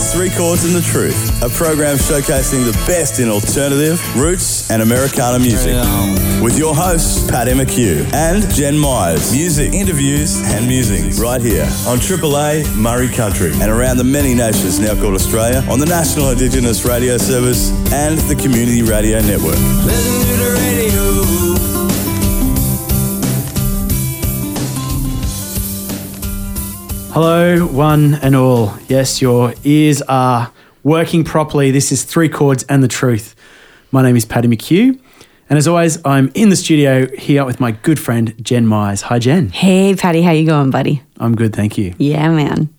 Three Chords and the Truth, a program showcasing the best in alternative, roots, and Americana music. With your hosts, Paddy McHugh and Jen Mize. Music, interviews, and musings right here on AAA Murri Country and around the many nations now called Australia on the National Indigenous Radio Service and the Community Radio Network. Hello, one and all. Yes, your ears are working properly. This is Three Chords and the Truth. My name is Paddy McHugh. And as always, I'm in the studio here with my good friend Jen Mize. Hi, Jen. Hey, Paddy, how you going, buddy? I'm good, thank you. Yeah, man.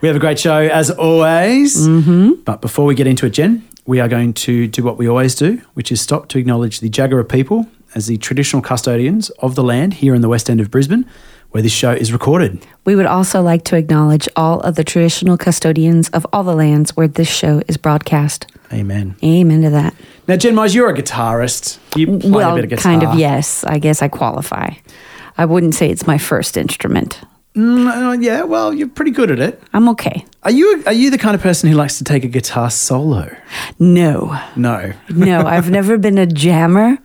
We have a great show as always. Mm-hmm. But before we get into it, Jen, we are going to do what we always do, which is stop to acknowledge the Jagera people as the traditional custodians of the land here in the West End of Brisbane, where this show is recorded. We would also like to acknowledge all of the traditional custodians of all the lands where this show is broadcast. Amen. Amen to that. Now, Jen Mize, you're a guitarist. You play well, a bit of guitar. kind of, yes. I guess I qualify. I wouldn't say it's my first instrument. Uh, yeah, well, you're pretty good at it. I'm okay. Are you are you the kind of person who likes to take a guitar solo? No, No. no, I've never been a jammer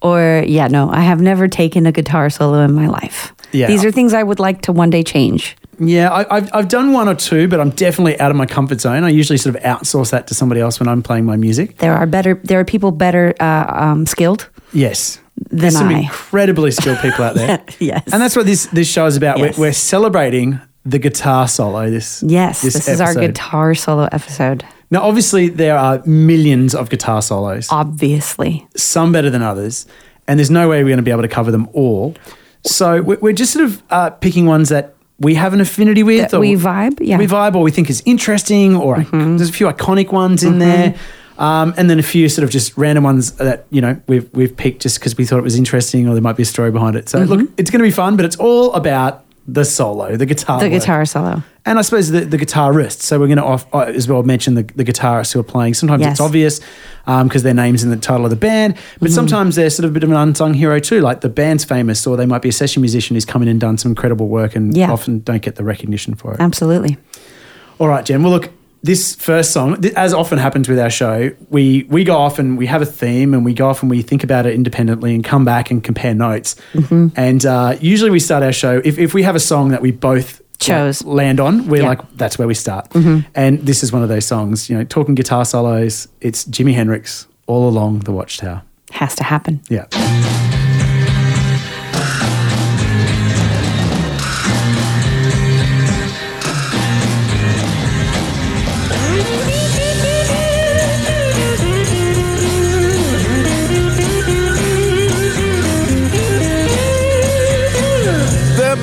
or, yeah, no, I have never taken a guitar solo in my life. Yeah. These are things I would like to one day change. Yeah, I, I've I've done one or two, but I'm definitely out of my comfort zone. I usually sort of outsource that to somebody else when I'm playing my music. There are better, there are people better uh, um, skilled Yes. than There's some I. incredibly skilled people out there. yes. And that's what this this show is about. Yes. We're, we're celebrating the guitar solo. This Yes, this, is our guitar solo episode. Now, obviously, there are millions of guitar solos. Obviously. some better than others, and there's no way we're going to be able to cover them all. So we're just sort of uh, picking ones that we have an affinity with, That we vibe, yeah. Mm-hmm. we vibe, or we think is interesting, or there's a few iconic ones in there, um, and then a few sort of just random ones that you know we've we've picked just because we thought it was interesting, or there might be a story behind it. So look, it's going to be fun, but it's all about the solo, the guitar. The work. guitar solo. And I suppose the, the guitarist. So we're going to off, uh, as well mention the, the guitarists who are playing. Sometimes Yes. it's obvious because their name's in the title of the band, but Mm-hmm. sometimes they're sort of a bit of an unsung hero too. Like the band's famous, or they might be a session musician who's come in and done some incredible work and Yeah. often don't get the recognition for it. Absolutely. All right, Jen. Well, look, this first song, as often happens with our show, we we go off and we have a theme, and we go off and we think about it independently, and come back and compare notes. Mm-hmm. And uh, usually we start our show if if we have a song that we both Chose. like, land on, we're Yeah. like that's where we start. And this is one of those songs. You know, talking guitar solos. It's Jimi Hendrix, "All Along the Watchtower." Has to happen. Yeah.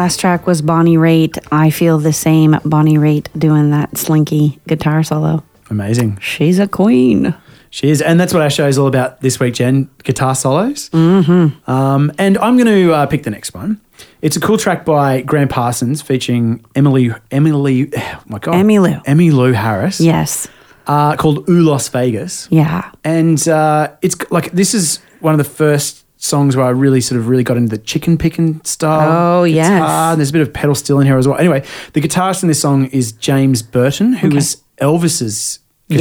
Last track was Bonnie Raitt. I feel the same. Bonnie Raitt doing that slinky guitar solo. Amazing. She's a queen. She is. And that's what our show is all about this week, Jen guitar solos. Mm-hmm. Um, and I'm going to uh, pick the next one. It's a cool track by Gram Parsons featuring Emily, Emily, oh my God. Emmylou. Emmy Lou Harris. Yes. Uh, called Ooh Las Vegas. Yeah. And uh, it's like, this is one of the first songs where I really sort of really got into the chicken picking style. Oh. And there's a bit of pedal steel in here as well. Anyway, the guitarist in this song is James Burton, who Okay. was Elvis's guitarist.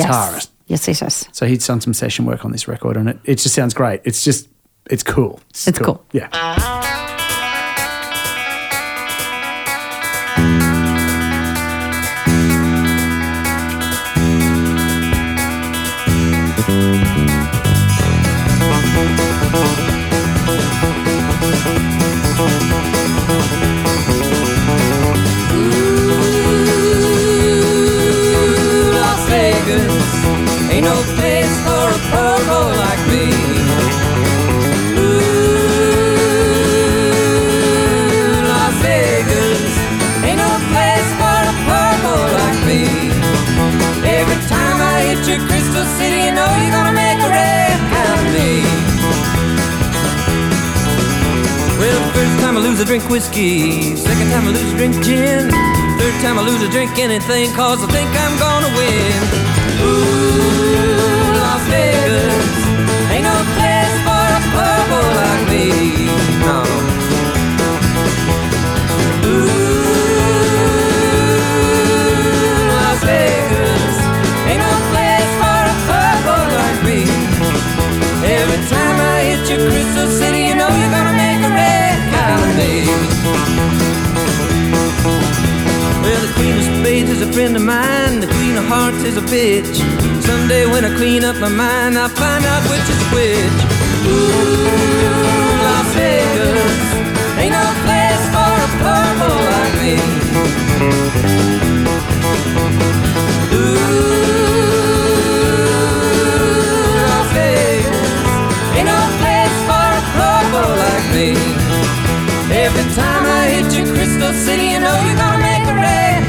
Yes. Yes, yes, yes. So he'd done some session work on this record, and it, it just sounds great. It's just, it's cool. It's cool. Yeah. Whiskey. Second time I lose, I drink gin. Third time I lose, I drink anything, cause I think I'm gonna win. Is a friend of mine. The Queen of Hearts is a bitch. Someday when I clean up my mind, I'll find out which is which. Ooh, Las Vegas ain't no place for a boy like me. Ooh, Las Vegas ain't no place for a poor like me. Every time I hit your Crystal City, you know you're gonna make a red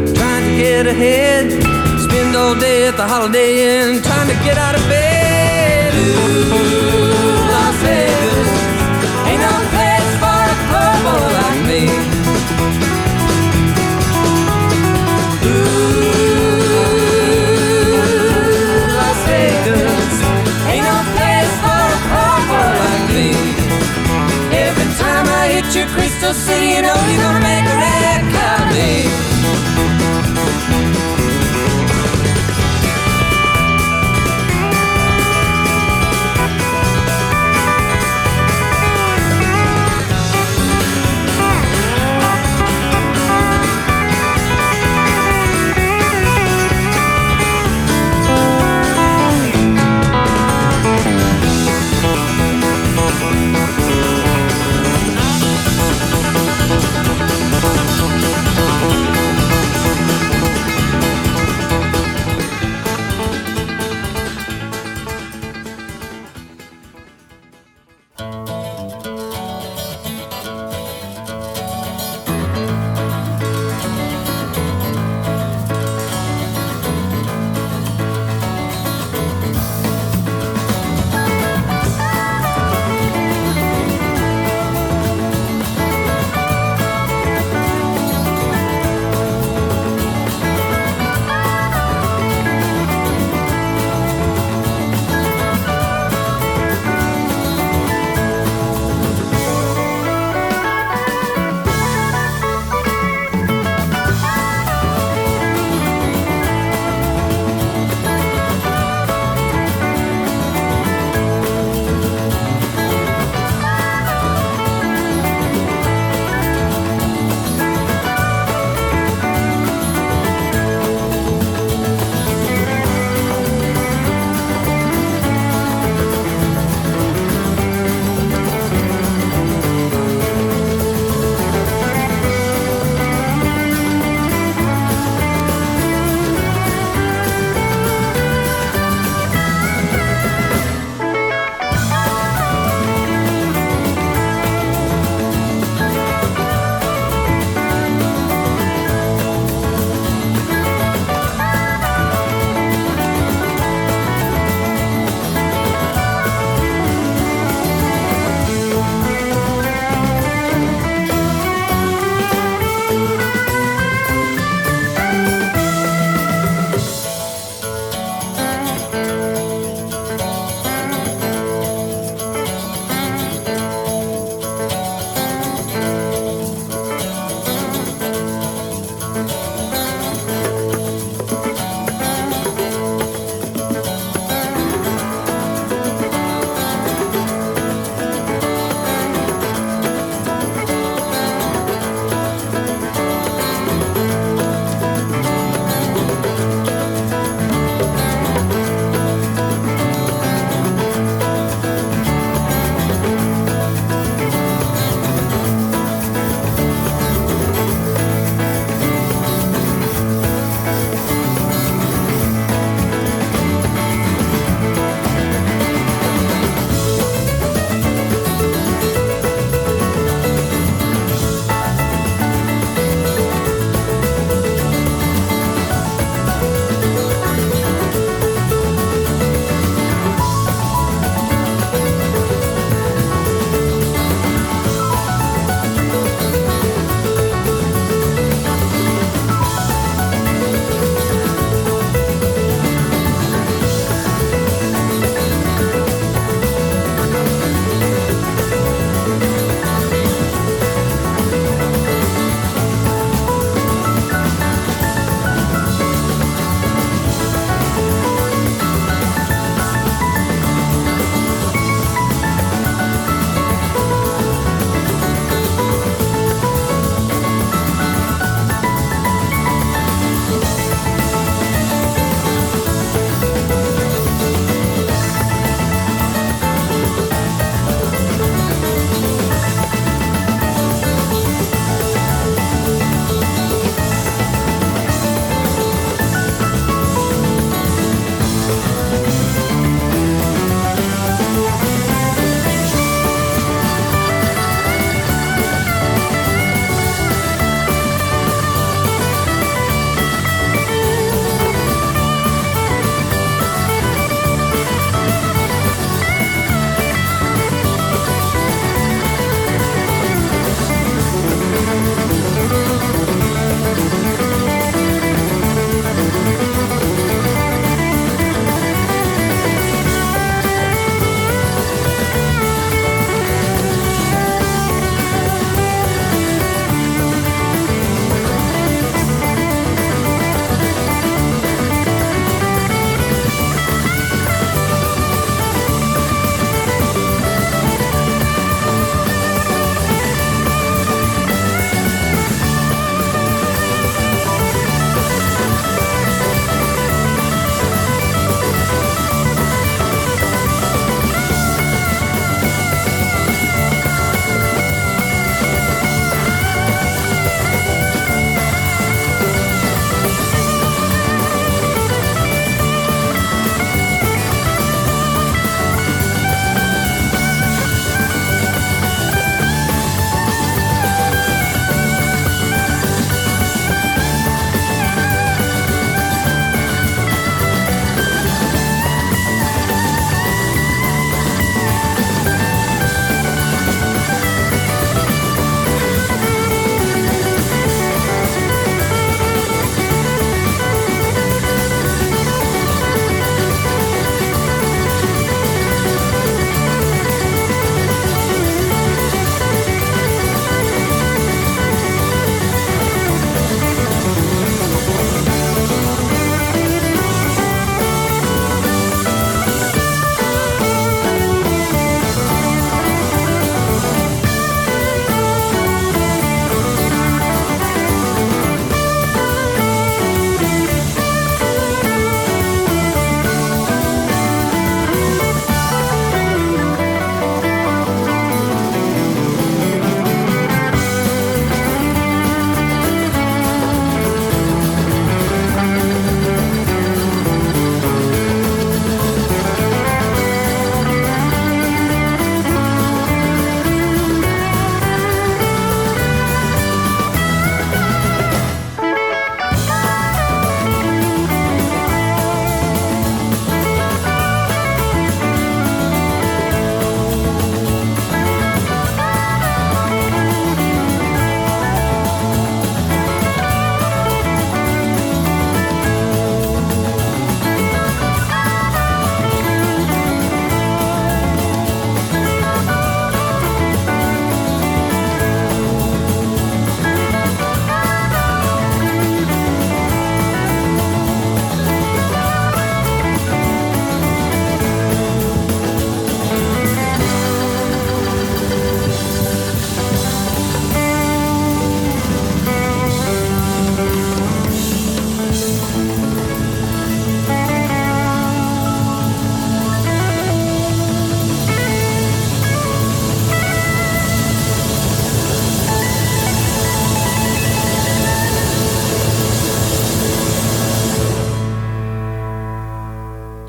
the Holiday Inn,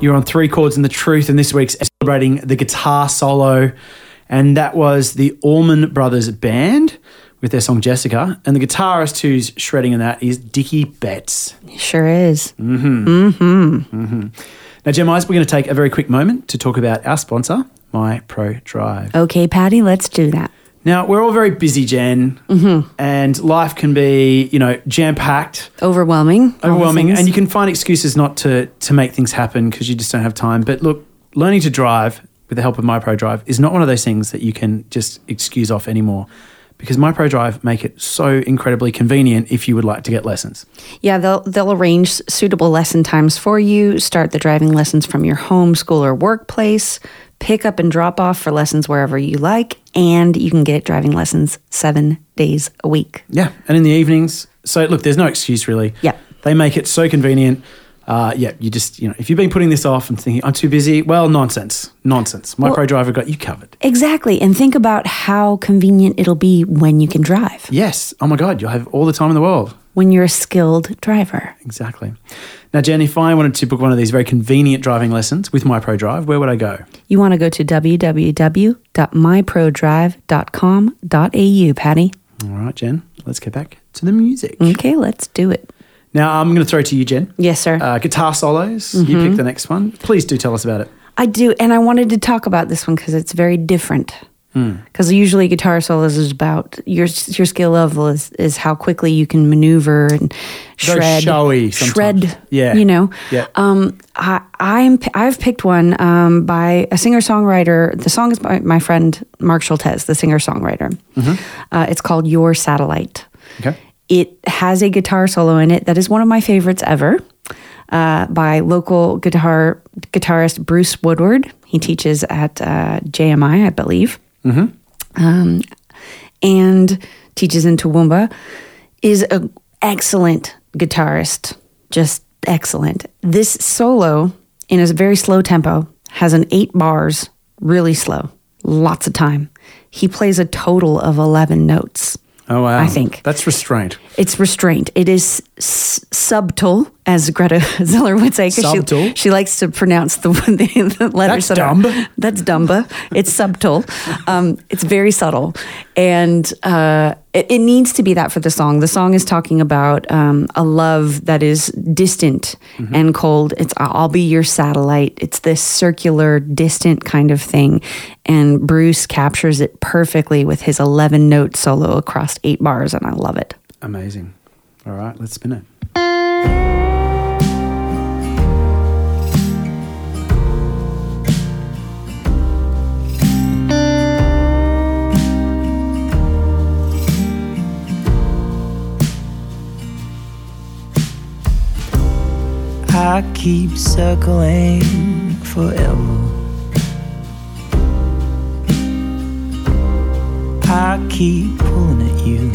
You're on three chords and the truth, and this week's celebrating the guitar solo, and that was the Allman Brothers Band with their song Jessica, and the guitarist who's shredding in that is Dickey Betts. Sure is. Mm-hmm. Mm-hmm. Mm-hmm. Now, Jen Mize, we're going to take a very quick moment to talk about our sponsor, My Pro Drive. Okay, Paddy, let's do that. Now, we're all very busy, Jen, mm-hmm. and life can be, you know, jam packed. Overwhelming. overwhelming and you can find excuses not to to make things happen because you just don't have time but look learning to drive with the help of mypro drive is not one of those things that you can just excuse off anymore because mypro drive make it so incredibly convenient if you would like to get lessons Yeah, they'll they'll arrange suitable lesson times for you. Start the driving lessons from your home, school, or workplace. Pick up and drop off for lessons wherever you like, and you can get driving lessons seven days a week. yeah and in the evenings so look there's no excuse really Yeah. they make it so convenient uh, yeah, you just, you know, if you've been putting this off and thinking, I'm too busy, well, nonsense. Nonsense. Mypro Driver got you covered. Exactly, and think about how convenient it'll be when you can drive. Yes. Oh my God, you'll have all the time in the world. When you're a skilled driver. Exactly. Now, Jen, if I wanted to book one of these very convenient driving lessons with MyPro Drive, where would I go? You want to go to www.myprodrive.com.au, Paddy. All right, Jen, let's get back to the music. Okay, let's do it. Now, I'm going to throw it to you, Jen. Yes, sir. Uh, guitar solos. You pick the next one. Please do tell us about it. I do, and I wanted to talk about this one because it's very different. Because usually guitar solos is about your your skill level is, is how quickly you can maneuver and shred, showy sometimes. shred. Yeah. you know. Yeah. Um, I I'm I've picked one um, by a singer songwriter. The song is by my friend Mark Schultez, the singer songwriter. Uh, it's called Your Satellite. Okay. It has a guitar solo in it that is one of my favorites ever uh, by local guitar guitarist Bruce Woodward. He teaches at uh, JMI, I believe, um, and teaches in Toowoomba. Is an excellent guitarist, just excellent. This solo in a very slow tempo has an eight bars, really slow, lots of time. He plays a total of eleven notes. Oh, wow. I think. That's restraint. It's restraint. It is s- subtle, as Greta Zeller would say. 'cause Subtle? She, she likes to pronounce the, the, the letters. That's that are- dumb. that's dumba. It's subtle. Um, it's very subtle, and uh, it, it needs to be that for the song. The song is talking about um, a love that is distant Mm-hmm. and cold. It's I'll be your satellite. It's this circular, distant kind of thing, and Bruce captures it perfectly with his eleven note solo across eight bars, and I love it. Amazing. All right, let's spin it. I keep circling forever. I keep pulling at you.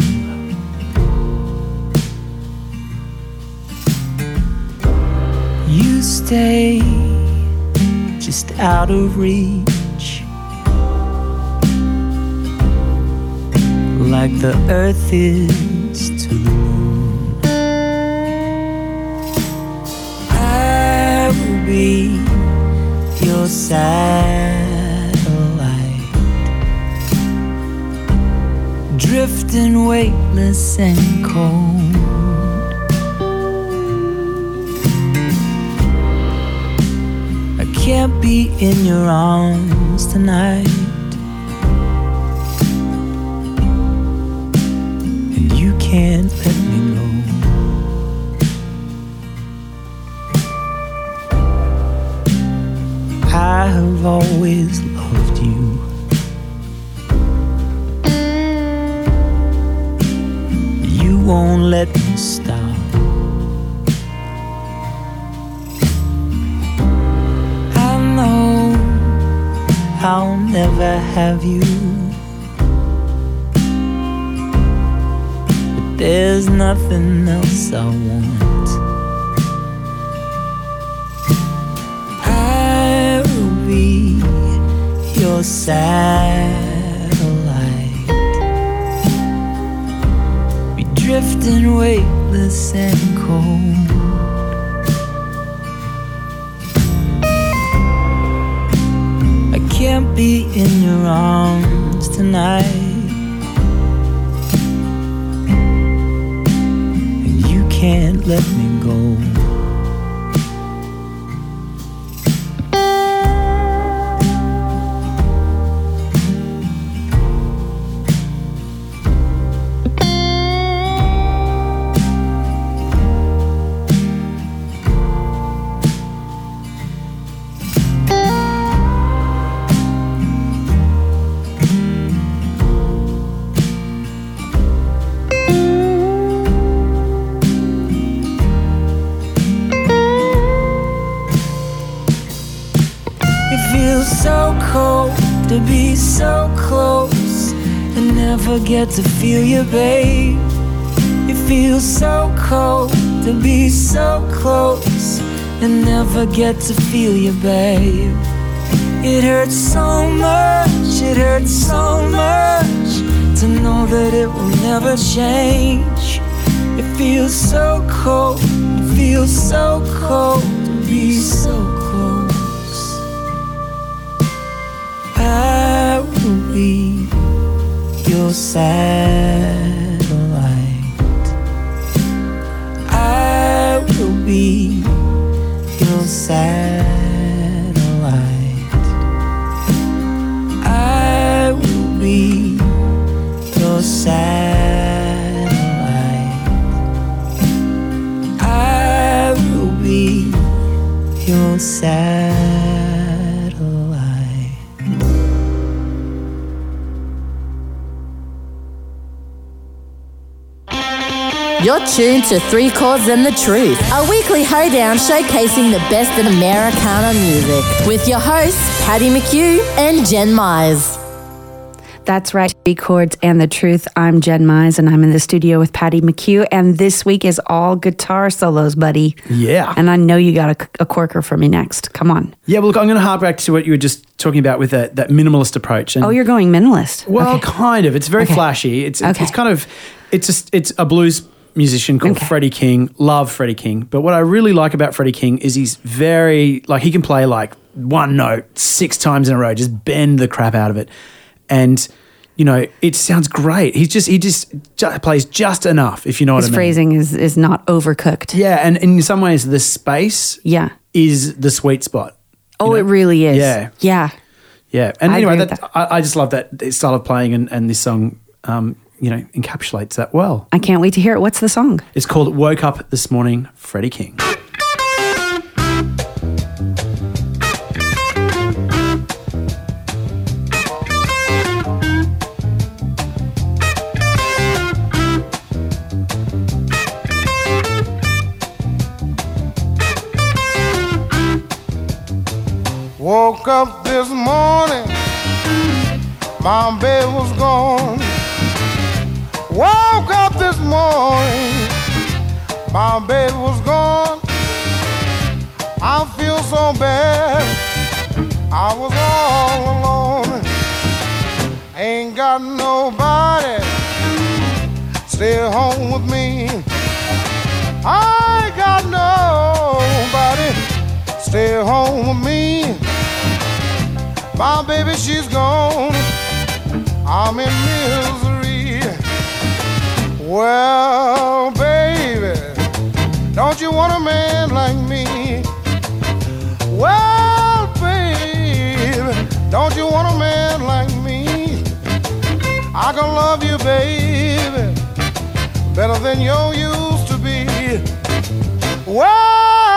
You stay just out of reach. Like the earth is to the be your satellite, drifting weightless and cold. I can't be in your arms tonight. Always loved you. You won't let me stop. I know I'll never have you. There's nothing else I want. your satellite. drift in weightless and cold. I can't be in your arms tonight. And you can't let me go. Get to feel you, babe. It feels so cold to be so close and never get to feel you, babe. It hurts so much, it hurts so much to know that it will never change. It feels so cold, it feels so cold to be so close. I will be your satellite. I will be your satellite. I will be your satellite. I will be your satellite. You're tuned to Three Chords and the Truth, a weekly hoedown showcasing the best in Americana music with your hosts, Paddy McHugh and Jen Mize. That's right. Three chords and the truth. I'm Jen Mize, and I'm in the studio with Paddy McHugh. And this week is all guitar solos, buddy. Yeah. And I know you got a, a corker for me next. Come on. Yeah, well, look, I'm going to harp back to what you were just talking about with that, that minimalist approach. And Oh, you're going minimalist. Well, Okay. kind of. It's very Okay. flashy. It's it's, Okay. it's kind of it's just it's a blues musician called Okay. Freddie King. Love Freddie King. But what I really like about Freddie King is he's very like he can play like one note six times in a row, just bend the crap out of it, and. You know, it sounds great. He's just he just ju- plays just enough, if you know His what I mean. phrasing is, is not overcooked. Yeah, and in some ways, the space Yeah. is the sweet spot. Oh, it really is. Yeah. Yeah. Yeah, and I anyway, with that, I, I just love that style of playing, and, and this song, um, you know, encapsulates that well. I can't wait to hear it. What's the song? It's called "Woke Up This Morning," Freddie King. Woke up this morning, my bed was gone. Woke up this morning, my baby was gone. I feel so bad, I was all alone. Ain't got nobody stay home with me. I got nobody stay home with me. My baby, she's gone. I'm in misery. Well, baby, don't you want a man like me? Well, baby, don't you want a man like me? I can love you, baby, better than you used to be. Well,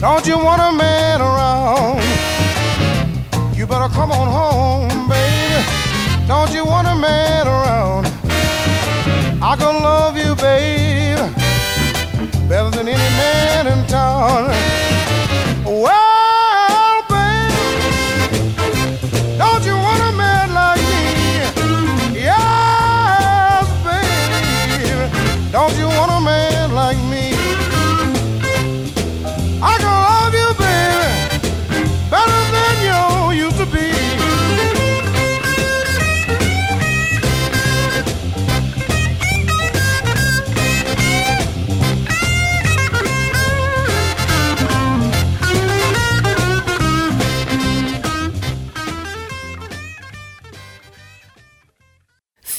Don't you want a man around? You better come on home, baby. Don't you want a man around? I can love you, baby, better than any man in town.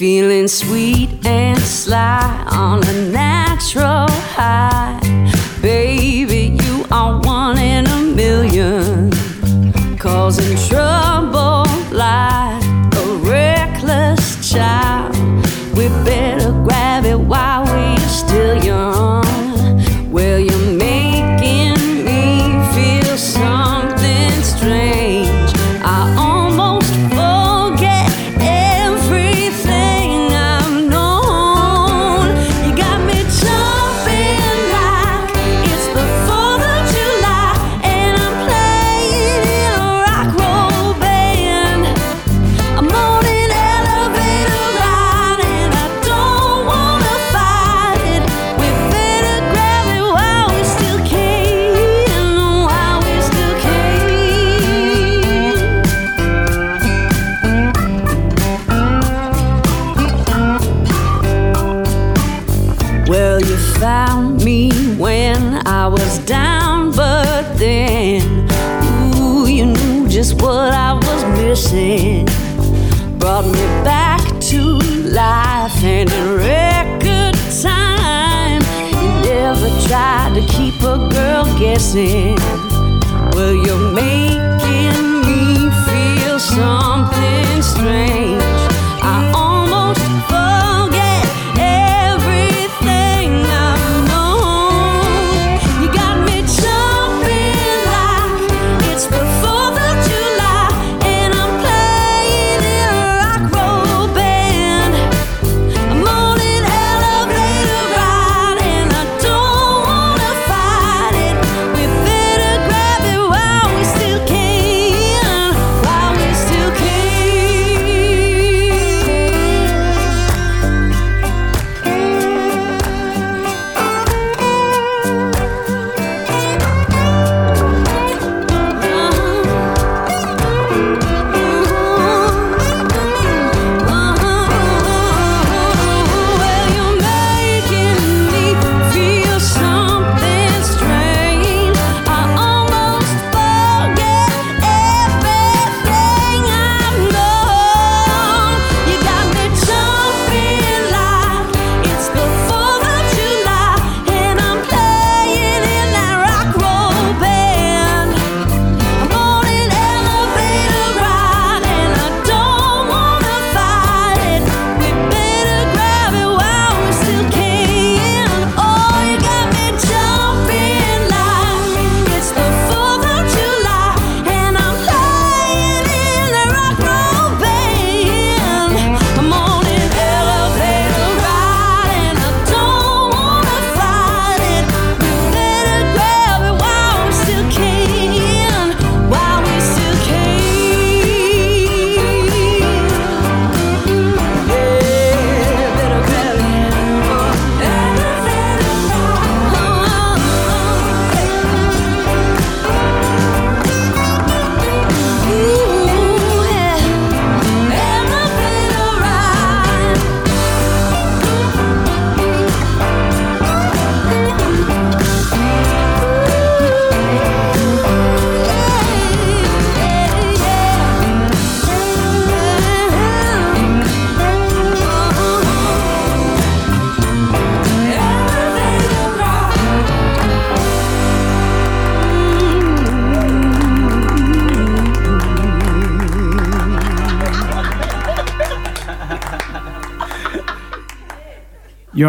Feeling sweet and sly on a natural high. Baby, you are one in a million. Causing você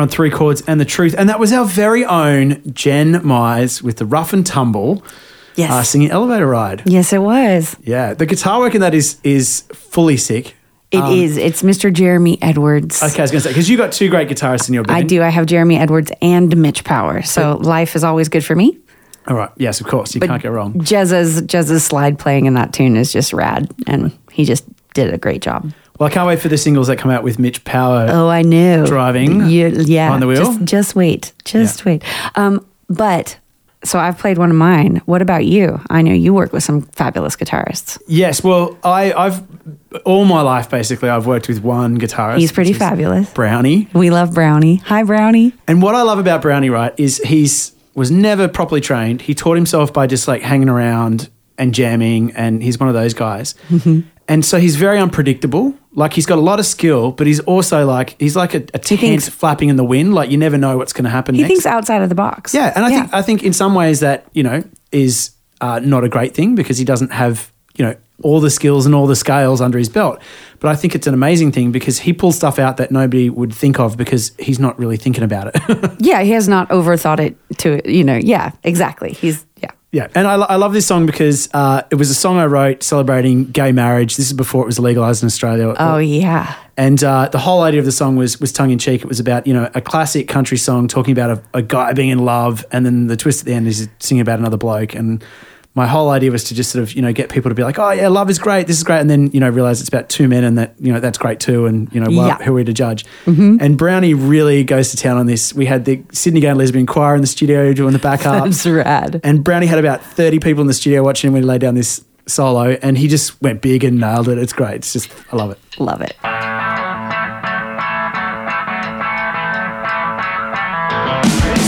on Three Chords and the Truth. And that was our very own Jen Mize with the Rough and Tumble. Yes. Uh, singing Elevator Ride. Yes, it was. Yeah. The guitar work in that is is fully sick. It um, is. It's Mr. Jeremy Edwards. Okay, I was going to say because you got two great guitarists in your band. I do. I have Jeremy Edwards and Mitch Power, so but, life is always good for me. All right. Yes, of course. You but can't get wrong. Jezza's Jezza's slide playing in that tune is just rad, and he just did a great job. Well, I can't wait for the singles that come out with Mitch Power. Oh, I know. Driving You, yeah, behind the wheel? Just, just wait, just Yeah. wait. Um, but so I've played one of mine. What about you? I know you work with some fabulous guitarists. Yes. Well, I, I've all my life basically I've worked with one guitarist. He's pretty fabulous. Brownie. We love Brownie. Hi, Brownie. And what I love about Brownie, right, is he's was never properly trained. He taught himself by just like hanging around and jamming, and he's one of those guys. Mm-hmm. And so he's very unpredictable. Like he's got a lot of skill, but he's also like he's like a, a tent thinks- flapping in the wind. Like you never know what's going to happen. He next. thinks outside of the box. Yeah, and I think I think in some ways that you know is uh, not a great thing because he doesn't have you know all the skills and all the scales under his belt. But I think it's an amazing thing because he pulls stuff out that nobody would think of because he's not really thinking about it. yeah. He has not overthought it. To you know, yeah, exactly. He's yeah. yeah, and I, I love this song because uh, it was a song I wrote celebrating gay marriage. This is before it was legalized in Australia. Oh yeah. And uh, the whole idea of the song was was tongue in cheek. It was about you know a classic country song talking about a, a guy being in love, and then the twist at the end is singing about another bloke. And my whole idea was to just sort of you know get people to be like, oh yeah, love is great, this is great, and then you know realize it's about two men, and that you know that's great too, and you know why, Yeah. who are we to judge? Mm-hmm. And Brownie really goes to town on this. We had the Sydney Gay and Lesbian Choir in the studio doing the backup. That's rad. And Brownie had about 30 people in the studio watching him when he laid down this solo, and he just went big and nailed it. It's great. It's just, I love it. Love it.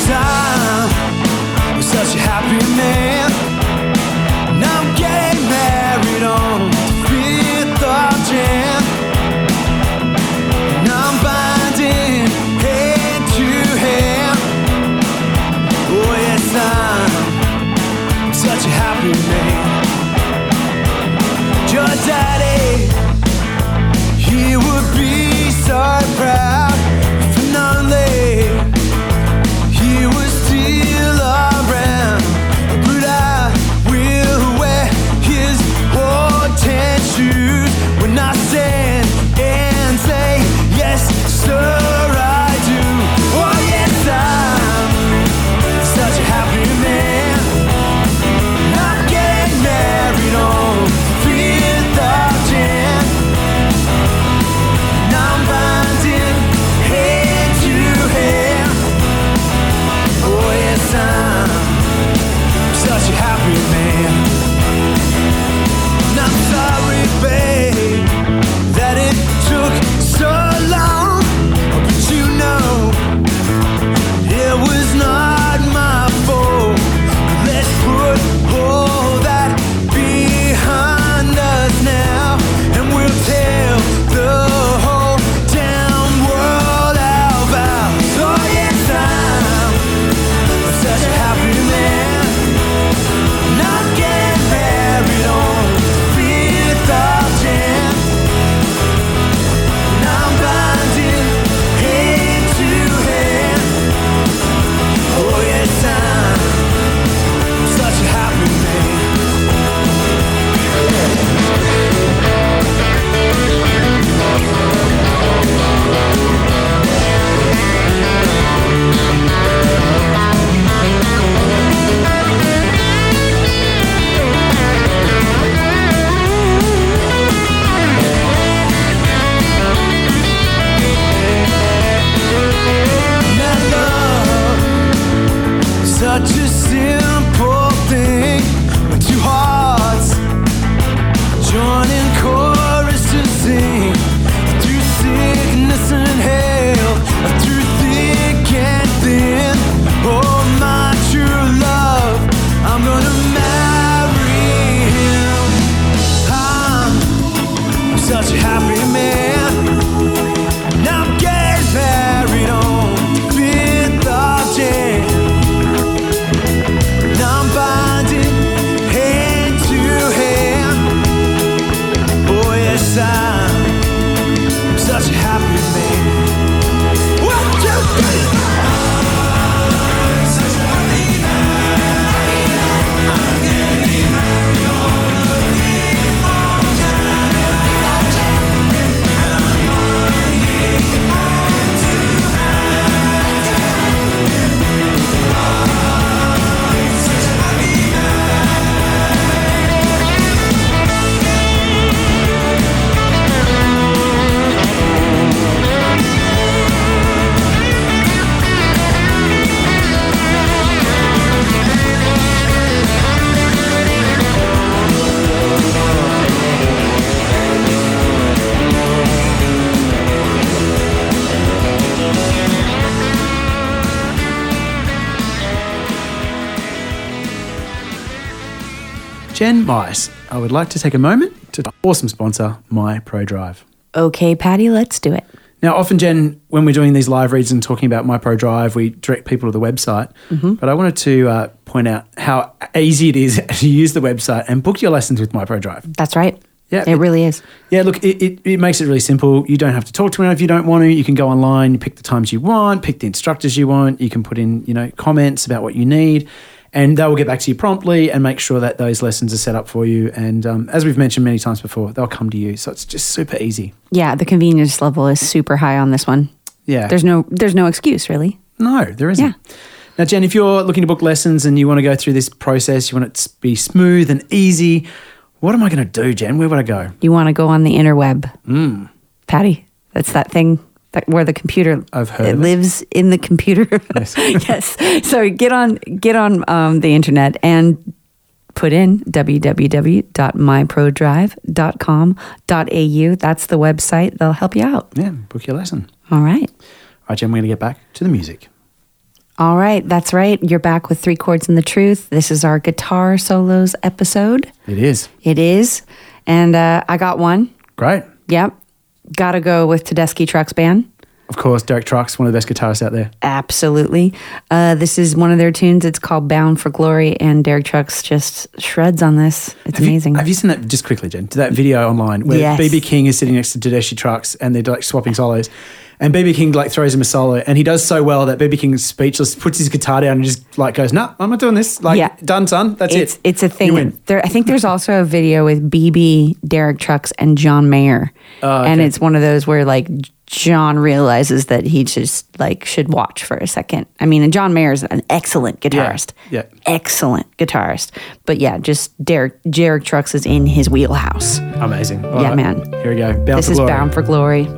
time was such a happy man. Jen Mize, I would like to take a moment to awesome sponsor My Pro Drive. Okay, Paddy, let's do it. Now, often, Jen, when we're doing these live reads and talking about My Pro Drive, we direct people to the website. But I wanted to uh, point out how easy it is to use the website and book your lessons with My Pro Drive. That's right. Yeah, it really is. Yeah, look, it, it, it makes it really simple. You don't have to talk to anyone if you don't want to. You can go online, you pick the times you want, pick the instructors you want. You can put in, you know, comments about what you need, and they will get back to you promptly and make sure that those lessons are set up for you. And um, as we've mentioned many times before, they'll come to you. So it's just super easy. Yeah, the convenience level is super high on this one. Yeah. There's no there's no excuse really. No, there isn't. Yeah. Now, Jen, if you're looking to book lessons and you want to go through this process, you want it to be smooth and easy, what am I going to do, Jen? Where would I go? You want to go on the interweb. Mm. Paddy, that's that thing that where the computer I've heard it of it. lives in the computer. Yes. yes. So get on get on um, the internet and put in www.myprodrive.com.au. That's the website. They'll help you out. Yeah, book your lesson. All right. All right, Jen, we're going to get back to the music. All right, that's right. You're back with Three Chords and the Truth. This is our guitar solos episode. It is. It is. And uh, I got one. Great. Yep. Gotta go with Tedeschi Trucks Band. Of course, Derek Trucks, one of the best guitarists out there. Absolutely. Uh, this is one of their tunes. It's called Bound for Glory, and Derek Trucks just shreds on this. It's Have amazing. You, have you seen that just quickly, Jen? That video online where Yes. BB King is sitting next to Tedeschi Trucks and they're like swapping solos. And BB King like throws him a solo and he does so well that BB King is speechless, puts his guitar down and just like goes, "No, I'm not doing this. Like, Yeah. done, son. That's it's it. it's a thing. win." There, I think there's also a video with BB, Derek Trucks, and John Mayer, Oh, and it's one of those where like John realizes that he just like should watch for a second. I mean, and John Mayer's an excellent guitarist, yeah. excellent guitarist. But yeah, just Derek Derek Trucks is in his wheelhouse. Amazing. All Yeah, right, man. Here we go. Bound this is Glory. Bound for Glory.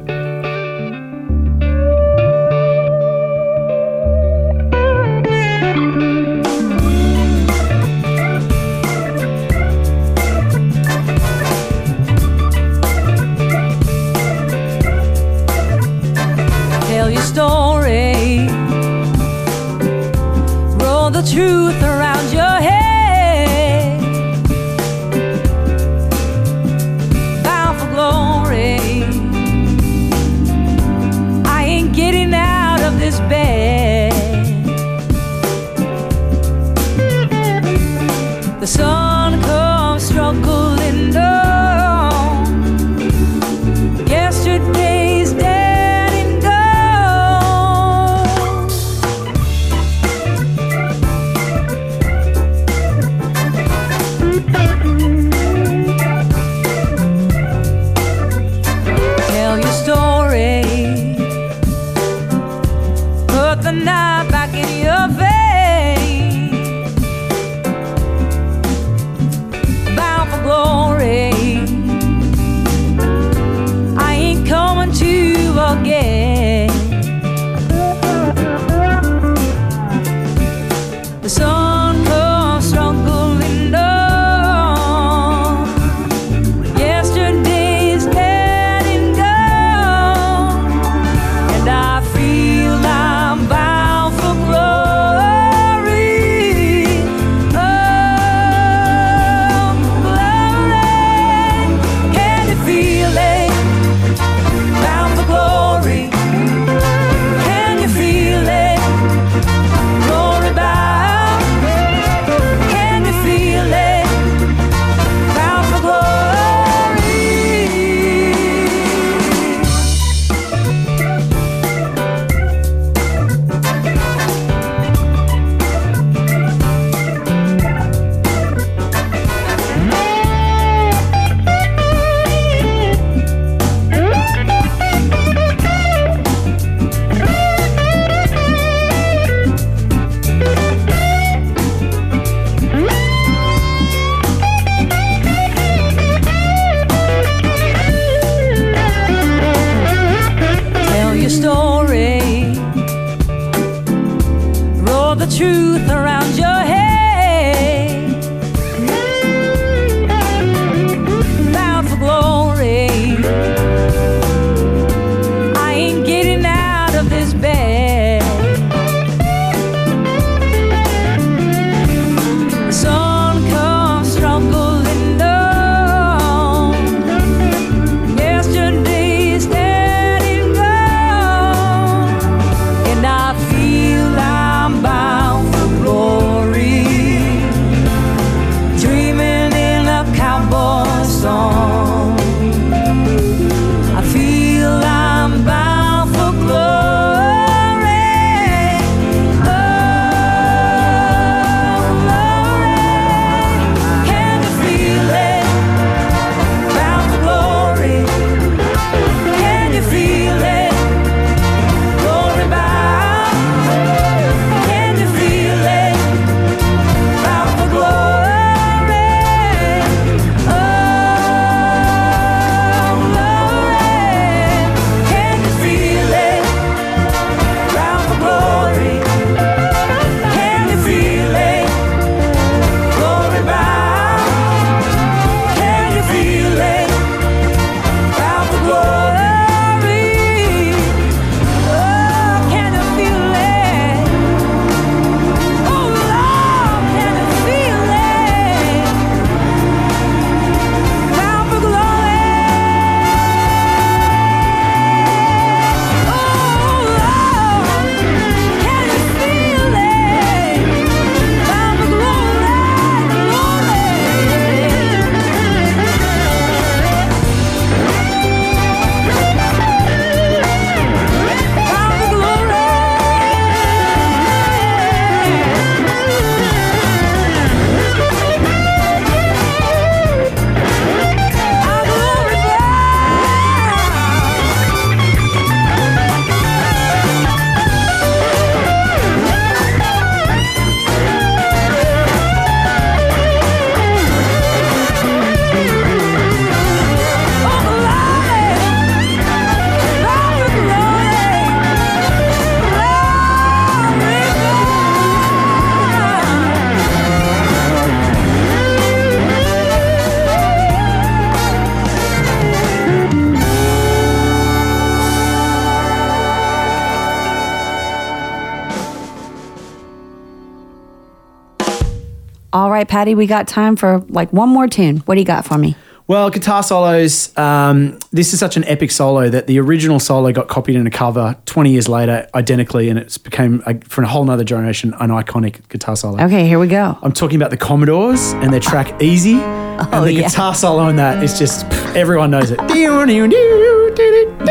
Paddy, we got time for like one more tune. What do you got for me? Well, guitar solos. Um, this is such an epic solo that the original solo got copied in a cover 20 years later, identically, and it's became a, for a whole nother generation an iconic guitar solo. Okay, here we go. I'm talking about the Commodores and their track "Easy," and the Oh, yeah. guitar solo in that is just everyone knows it.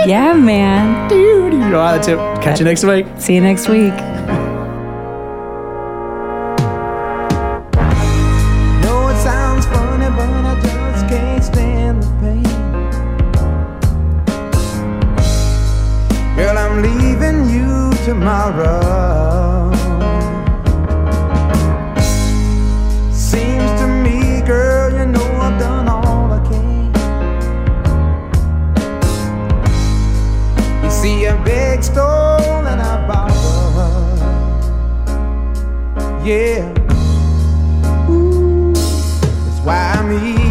Yeah, man. All right, that's it. Catch you next week. See you next week. Yeah. That's why I'm easy.